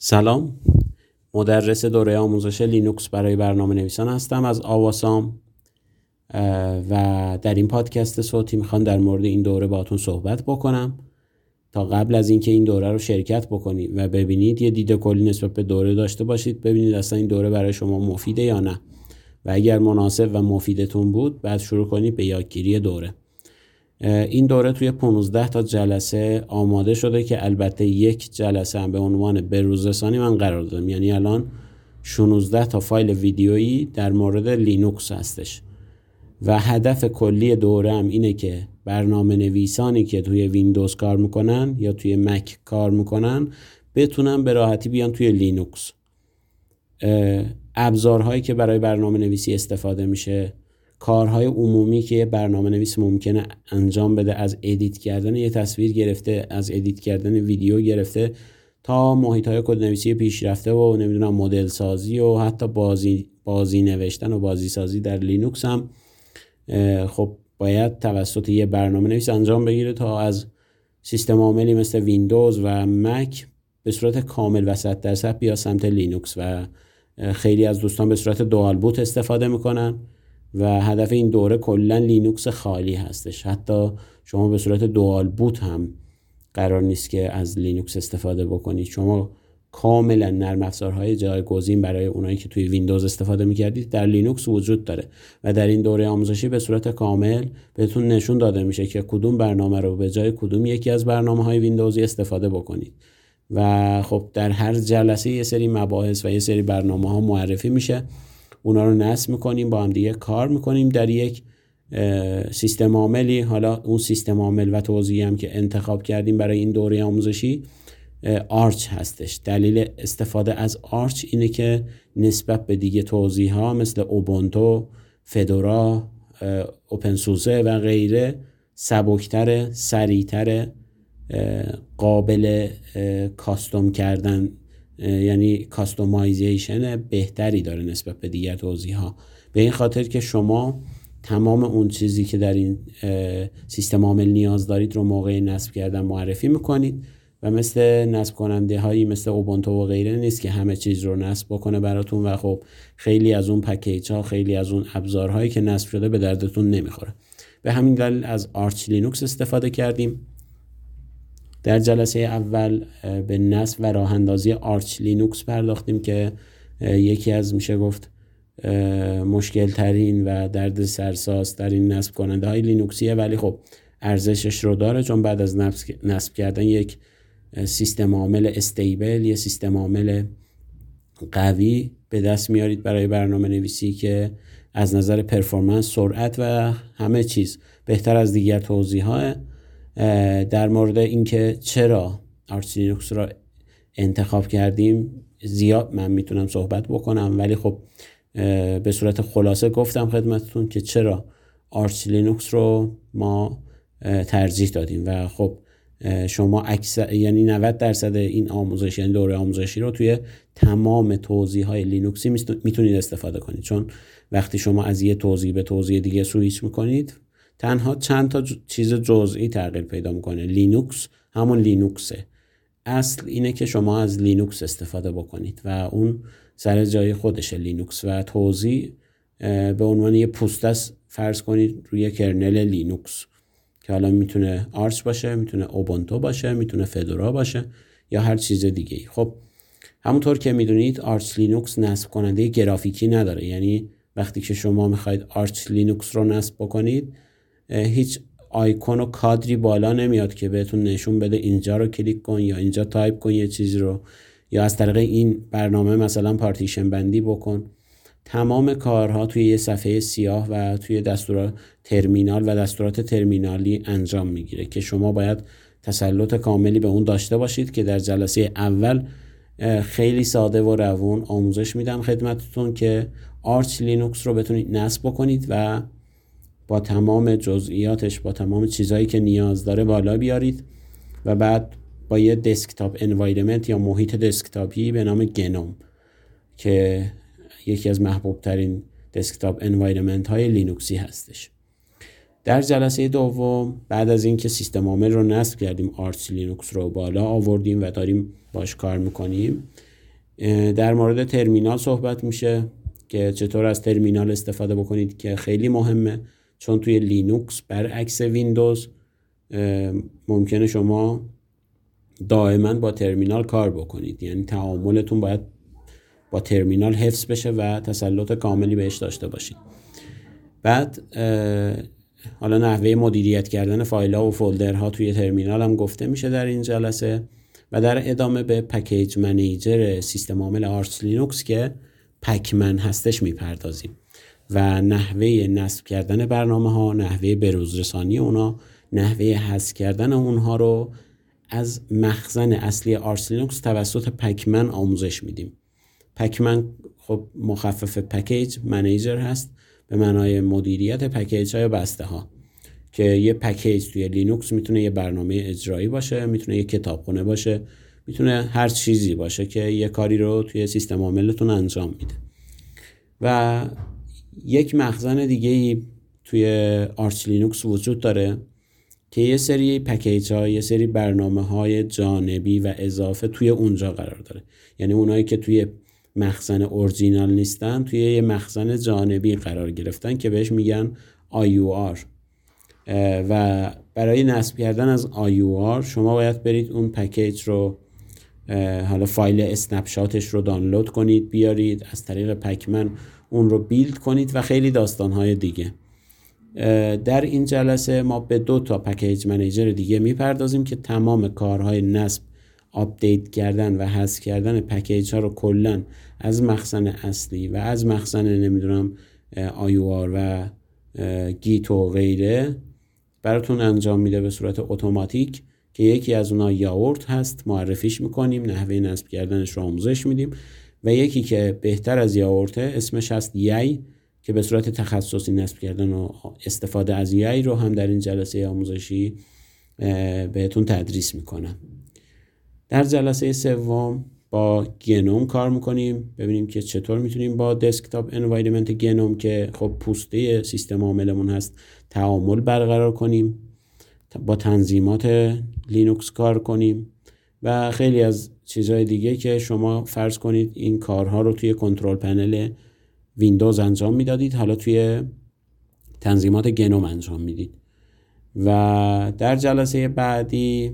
سلام. مدرس دوره آموزش لینوکس برای برنامه نویسان هستم از آواسام. و در این پادکست صوتی می‌خوام در مورد این دوره باتون صحبت بکنم. تا قبل از اینکه این دوره رو شرکت بکنید و ببینید یه دید کلی نسبت به دوره داشته باشید ببینید اصلا این دوره برای شما مفیده یا نه. و اگر مناسب و مفیدتون بود بعد شروع کنید به یادگیری دوره. این دوره توی 15 تا جلسه آماده شده که البته یک جلسه هم به عنوان بروزرسانی من قرار دادم. یعنی الان 16 تا فایل ویدیویی در مورد لینوکس هستش. و هدف کلی دوره هم اینه که برنامه نویسانی که توی ویندوز کار می‌کنن یا توی مک کار می‌کنن بتونن به راحتی بیان توی لینوکس. ابزارهایی که برای برنامه نویسی استفاده میشه کارهای عمومی که یه برنامه نویس ممکنه انجام بده از edit کردن یه تصویر گرفته از edit کردن ویدیو گرفته تا محیط های کد نویسی پیشرفته و نمی‌دونم مدل سازی و حتی بازی بازی نوشتن و بازی سازی در لینوکس هم خب باید توسط یه برنامه نویس انجام بگیره تا از سیستم عاملی مثل ویندوز و مک به صورت کامل و 100 درصد بیا سمت لینوکس و خیلی از دوستان به صورت dual boot استفاده می‌کنن. و هدف این دوره کلا لینوکس خالی هستش. حتی شما به صورت dual boot هم قرار نیست که از لینوکس استفاده بکنید. شما کاملا نرم افزارهای جایگزین برای اونایی که توی ویندوز استفاده می‌کردید در لینوکس وجود داره و در این دوره آموزشی به صورت کامل بهتون نشون داده میشه که کدوم برنامه رو به جای کدوم یکی از برنامه های ویندوزی استفاده بکنید. و خب در هر جلسه یه سری مباحث و یه سری برنامه ها معرفی میشه. اونا رو نصب می‌کنیم با هم دیگه کار می‌کنیم در یک سیستم عاملی. حالا اون سیستم عامل و توزیعی هم که انتخاب کردیم برای این دوره آموزشی آرچ هستش. دلیل استفاده از آرچ اینه که نسبت به دیگه توزیع ها مثل اوبونتو فدورا openSUSE و غیره سبکتر سریعتر قابل custom کردن یعنی customization بهتری داره نسبت به دیگر توزیع ها به این خاطر که شما تمام اون چیزی که در این سیستم عامل نیاز دارید رو موقع نصب کردن معرفی می‌کنید و مثل نصب کننده هایی مثل اوبونتو و غیره نیست که همه چیز رو نصب بکنه براتون و خب خیلی از اون پکیج ها خیلی از اون ابزارهایی که نصب شده به دردتون نمی‌خوره. به همین دلیل از آرچ لینوکس استفاده کردیم. در جلسه اول به نصب و راه اندازی آرچ لینوکس پرداختیم که یکی از میشه گفت مشکل ترین و درد سرساز ترین نصب کننده های لینوکسیه. ولی خب ارزشش رو داره چون بعد از نصب کردن یک سیستم عامل استیبل یه سیستم عامل قوی به دست میارید برای برنامه نویسی که از نظر پرفورمنس سرعت و همه چیز بهتر از دیگر توضیح در مورد اینکه چرا آرچ لینوکس را انتخاب کردیم زیاد من می‌تونم صحبت بکنم ولی خب به صورت خلاصه گفتم خدمتتون که چرا آرچ لینوکس رو ما ترجیح دادیم و خب شما اکثر یعنی 90 درصد این آموزش یعنی دوره آموزشی رو توی تمام توزیع های لینوکسی می‌تونید استفاده کنید. چون وقتی شما از یه توزیع به توزیع دیگه سویچ می‌کنید تنها چند تا چیز جزئی تغییر پیدا می‌کنه. لینوکس همون لینوکسه. اصل اینه که شما از لینوکس استفاده بکنید و اون سر جای خودشه لینوکس و توزیع به عنوان یه پوسته‌س فرض کنید روی kernel لینوکس که حالا می‌تونه آرچ باشه می‌تونه اوبونتو باشه می‌تونه فدورا باشه یا هر چیز دیگه ای خب همونطور که می‌دونید آرچ لینوکس نصب کننده گرافیکی نداره. یعنی وقتی که شما می‌خواید آرچ لینوکس رو نصب بکنید هیچ آیکون و کادری بالا نمیاد که بهتون نشون بده اینجا رو کلیک کن یا اینجا تایپ کن یه چیزی رو. یا از طریق این برنامه مثلا پارتیشن بندی بکن. تمام کارها توی یه صفحه سیاه و توی دستورات ترمینال و دستورات ترمینالی انجام می‌گیره که شما باید تسلط کاملی به اون داشته باشید که در جلسه اول خیلی ساده و روون آموزش میدم خدمتتون که آرچ لینوکس رو بتونید نصب بکنید و با تمام جزئیاتش با تمام چیزهایی که نیاز داره بالا بیارید و بعد با یه desktop environment یا محیط دسکتاپی به نام GNOME که یکی از محبوب ترین desktop environment های لینوکسی هستش. در جلسه دوم بعد از اینکه سیستم عامل رو نصب کردیم آرچ لینوکس رو بالا آوردیم و داریم باش کار می‌کنیم. در مورد ترمینال صحبت میشه که چطور از ترمینال استفاده بکنید که خیلی مهمه. چون توی لینوکس برعکس ویندوز ممکنه شما دائما با ترمینال کار بکنید. یعنی تعاملتون باید با ترمینال حفظ بشه و تسلط کاملی بهش داشته باشید. بعد حالا نحوه مدیریت کردن فایل ها و فولدر ها توی ترمینال هم گفته میشه در این جلسه و در ادامه به package manager سیستم عامل آرچ لینوکس که pacman هستش می‌پردازیم. و نحوه نصب کردن برنامه ها نحوه بروزرسانی اونا نحوه حذف کردن اونها رو از مخزن اصلی آرچ لینوکس توسط pacman آموزش میدیم. pacman خب مخفف package manager هست به معنای مدیریت پکیج های بسته ها که یه پکیج توی لینوکس می‌تونه یه برنامه اجرایی باشه می‌تونه یه کتابخونه باشه می‌تونه هر چیزی باشه که یه کاری رو توی سیستم عاملتون انجام میده. و یک مخزن دیگه ای توی آرچ لینوکس وجود داره که یه سری پکیج ها یه سری برنامه های جانبی و اضافه توی اونجا قرار داره. یعنی اونایی که توی مخزن اورجینال نیستن توی یه مخزن جانبی قرار گرفتن که بهش میگن AUR و برای نصب کردن از AUR شما باید برید اون پکیج رو حالا فایل snapshot ش رو دانلود کنید بیارید از طریق pacman اون رو build کنید و خیلی داستانهای دیگه. در این جلسه ما به دو تا package manager دیگه می‌پردازیم که تمام کارهای نصب آپدیت کردن و حذف کردن پکیج ها رو کلا از مخزن اصلی و از مخزن نمی‌دونم آیوار و گیت و غیره براتون انجام میده به صورت اتوماتیک که یکی از اونها یاورت هست. معرفیش می‌کنیم نحوه نصب کردنش رو آموزش میدیم. و یکی که بهتر از یاورته اسمش هست یی که به صورت تخصصی نصب کردن و استفاده از یی رو هم در این جلسه آموزشی بهتون تدریس می‌کنم در جلسه سوم با گنوم کار می‌کنیم. ببینیم که چطور می‌تونیم با دسکتاپ انوایرمنت گنوم که خب پوسته سیستم عاملمون هست تعامل برقرار کنیم. با تنظیمات لینوکس کار کنیم. و خیلی از چیزهای دیگه که شما فرض کنید این کارها رو توی control panel ویندوز انجام می‌دادید حالا توی تنظیمات GNOME انجام می‌دید. و در جلسه بعدی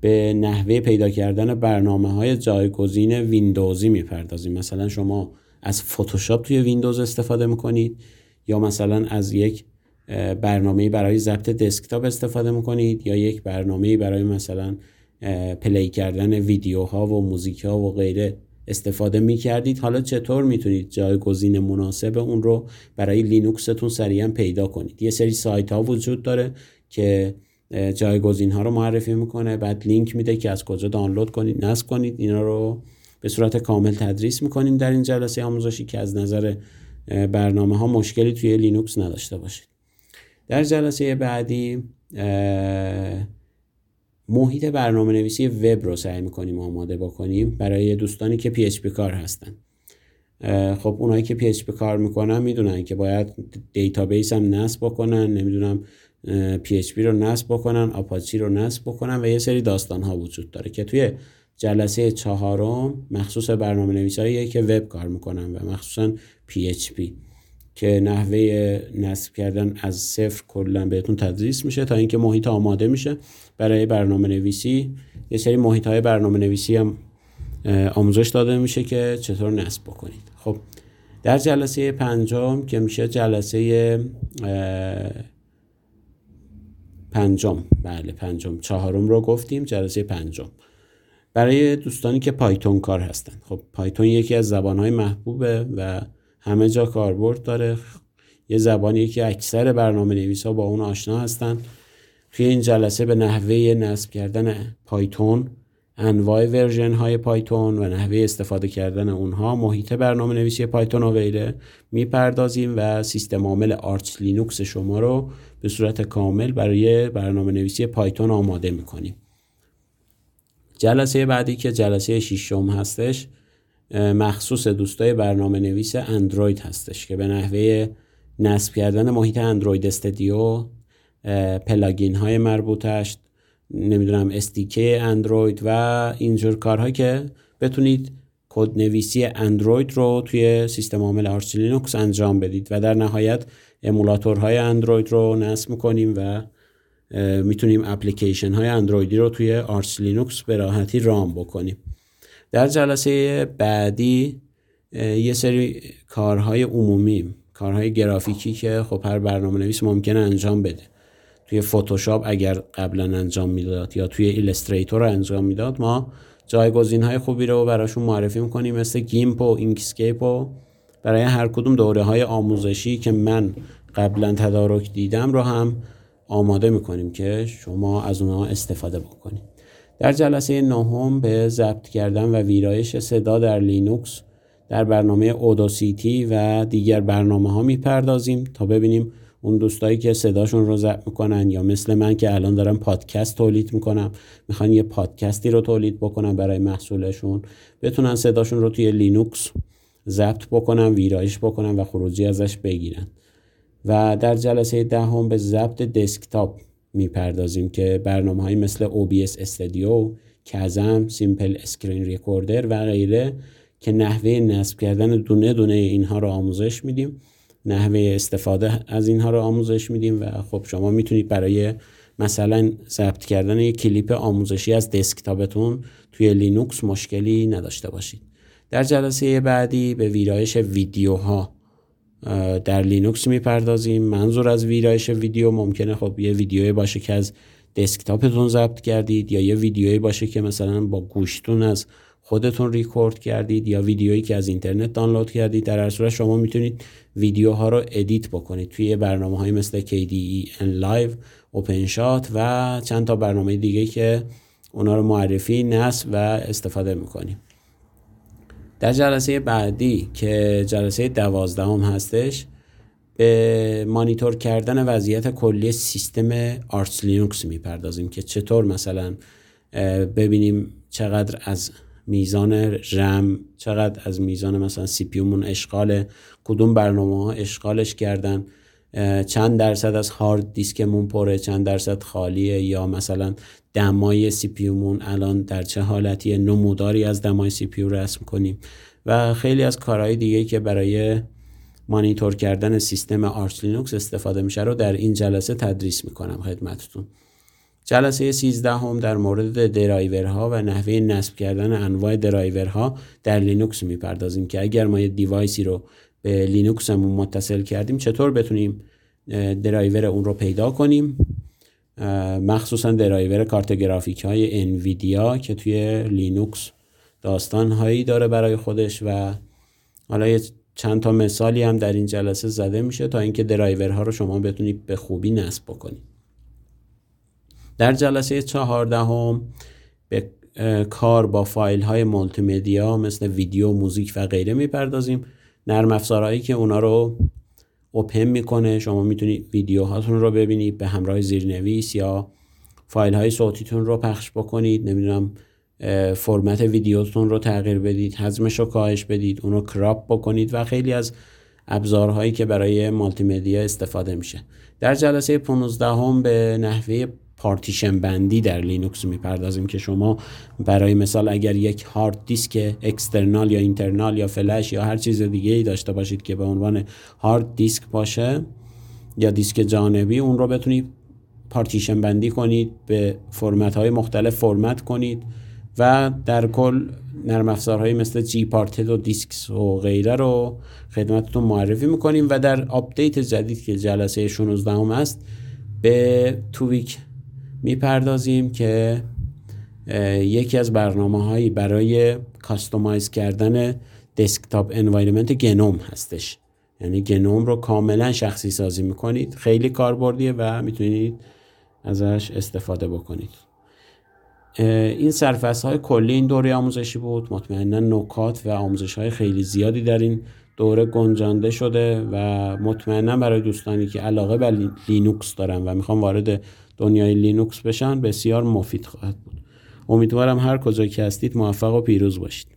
به نحوه پیدا کردن برنامه های جایگزین ویندوزی می‌پردازیم. مثلا شما از فتوشاپ توی ویندوز استفاده می‌کنید یا مثلا از یک برنامه برای ضبط دسکتاپ استفاده می‌کنید یا یک برنامه برای مثلا play کردن ویدیوها و موزیک ها و غیره استفاده می کردید حالا چطور می‌تونید جایگزین مناسب اون رو برای لینوکستون سریعا پیدا کنید؟ یه سری سایت ها وجود داره که جایگزین ها رو معرفی می‌کنه بعد لینک میده که از کجا دانلود کنید نصب کنید. اینا رو به صورت کامل تدریس می‌کنیم در این جلسه. آموزشی که از نظر برنامه ها مشکلی توی لینوکس نداشته باشید. در جلسه بعدی محیط برنامه نویسی وب رو سعی می‌کنیم آماده بکنیم برای دوستانی که PHP کار هستن. خب اونایی که PHP کار می‌کنن می‌دونن که باید دیتابیس هم نصب بکنن نمی‌دونم PHP رو نصب بکنن آپاچی رو نصب بکنن و یه سری داستان ها وجود داره که توی جلسه چهارم مخصوص برنامه نویسایی که وب کار می‌کنن و مخصوصا PHP که نحوه نصب کردن از صفر کلا بهتون تدریس میشه تا اینکه محیط آماده میشه. برای برنامه نویسی یه سری محیط های برنامه نویسی هم آموزش داده میشه که چطور نصب بکنید. خب در جلسه پنجم که میشه جلسه پنجم. بله پنجم. چهارم رو گفتیم جلسه پنجم. برای دوستانی که پایتون کار هستن. خب پایتون یکی از زبانهای محبوبه و همه جا کاربرد داره. یه زبانی که اکثر برنامه نویس ها با اون آشنا هستن. توی این جلسه به نحوه نصب کردن پایتون انواع ورژن های پایتون و نحوه استفاده کردن اونها محیط برنامه نویسی پایتون و غیره می‌پردازیم و سیستم عامل آرچ لینوکس شما رو به صورت کامل برای برنامه نویسی پایتون آماده می‌کنیم. جلسه بعدی که جلسه ششم هستش مخصوص دوستای برنامه نویس اندروید هستش که به نحوه نصب کردن محیط اندروید استدیو plugin های مربوطش نمی‌دونم SDK اندروید و اینجور کارها که بتونید کد نویسی اندروید رو توی سیستم عامل آرچ لینوکس انجام بدید و در نهایت emulatorهای اندروید رو نصب می‌کنیم و می‌تونیم اپلیکیشن های اندرویدی رو توی Arch Linux به راحتی run بکنیم. در جلسه بعدی یه سری کارهای عمومی کارهای گرافیکی که خب هر برنامه نویس ممکنه انجام بده. توی فتوشاپ اگر قبلا انجام می‌داد یا توی Illustrator انجام می‌داد ما جایگزین های خوبی رو براشون معرفی می‌کنیم مثل GIMP و Inkscape و برای هر کدوم دوره های آموزشی که من قبلا تدارک دیدم رو هم آماده می‌کنیم که شما از اونها استفاده بکنید. در جلسه نهم به ضبط کردن و ویرایش صدا در لینوکس در برنامه اودوسیتی و دیگر برنامه ها می‌پردازیم تا ببینیم اون دوستایی که صداشون رو ضبط می‌کنن یا مثل من که الان دارم پادکست تولید می‌کنم می‌خوان یه پادکستی رو تولید بکنم برای محصولشون بتونن صداشون رو توی لینوکس ضبط بکنن ویرایش بکنن و خروجی ازش بگیرن. و در جلسه دهم به ضبط دسکتاپ می‌پردازیم که برنامه های مثل OBS Studio، Kazam، SimpleScreenRecorder و غیره که نحوه نصب کردن دونه دونه اینها رو آموزش میدیم. نحوه استفاده از اینها رو آموزش میدیم و خب شما می‌تونید برای مثلا ضبط کردن یک کلیپ آموزشی از دسکتاپتون توی لینوکس مشکلی نداشته باشید. در جلسه بعدی به ویرایش ویدیوها در لینوکس می‌پردازیم. منظور از ویرایش ویدیو ممکنه خب یه ویدیوی باشه که از دسکتاپتون ضبط کردید یا یه ویدیویی باشه که مثلا با گوشیتون از خودتون ریکورد کردید یا ویدیویی که از اینترنت دانلود کردید. در هر صورت شما می‌تونید ویدیوها رو edit بکنید. توی برنامه های مثل Kdenlive OpenShot و چند تا برنامه دیگه که اونا رو معرفی نصب و استفاده می‌کنیم. در جلسه بعدی که جلسه دوازدهم هستش به مانیتور کردن وضعیت کلی سیستم Arch Linux می‌پردازیم که چطور مثلا ببینیم چقدر از میزان رم چقدر از میزان مثلا CPU مون اشغاله کدوم برنامه ها اشغالش کردن. چند درصد از هارد دیسکمون پره چند درصد خالیه یا مثلا دمای CPU مون الان در چه حالتیه؟ نموداری از دمای CPU رسم کنیم. و خیلی از کارهای دیگه که برای مانیتور کردن سیستم Arch Linux استفاده میشه رو در این جلسه تدریس می‌کنم خدمتتون. جلسه 13 هم در مورد درایورها و نحوه نصب کردن انواع درایورها در لینوکس می‌پردازیم که اگر ما یه device ی رو به لینوکسمون متصل کردیم. چطور بتونیم درایور اون رو پیدا کنیم؟ مخصوصا درایور کارت گرافیک های Nvidia که توی لینوکس داستان هایی داره برای خودش و حالا یه چند تا مثالی هم در این جلسه زده میشه تا اینکه درایورها رو شما بتونید به خوبی نصب بکنید. در جلسه چهاردهم به کار با فایل های مولتی مدیا مثل ویدیو، موزیک و غیره می‌پردازیم. نرم افزارهایی که اونا رو open می‌کنه. شما می‌تونید ویدیو هاتون رو ببینید به همراه زیرنویس یا فایل های صوتیتون رو پخش بکنید. نمی‌دونم فرمت ویدیوتون رو تغییر بدید حجمش رو کاهش بدید اون رو crop بکنید و خیلی از ابزارهایی که برای multi استفاده میشه. در جلسه 15 هم به نحوه پارتیشن بندی در لینوکس می‌پردازیم که شما برای مثال اگر یک هارد دیسک external یا internal یا فلش یا هر چیز دیگه ای داشته باشید که به عنوان هارد دیسک باشه یا دیسک جانبی اون رو بتونید پارتیشن بندی کنید به فرمت های مختلف فرمت کنید و در کل نرم افزارهایی مثل GParted و Disks و غیره رو خدمتتون معرفی می‌کنیم و در update جدید که جلسه 16 هم است به Tweak می‌پردازیم که یکی از برنامه هایی برای customize کردن desktop environment GNOME هستش. یعنی GNOME رو کاملا شخصی سازی می‌کنید. خیلی کاربردیه و می‌تونید ازش استفاده بکنید. این سرفصل های کلی این دوره آموزشی بود. مطمئنا نکات و آموزش های خیلی زیادی در این دوره گنجانده شده و مطمئنا برای دوستانی که علاقه به لینوکس دارن و می‌خوان وارد دنیای لینوکس بشن بسیار مفید خواهد بود. امیدوارم هر کجا که هستید موفق و پیروز باشید.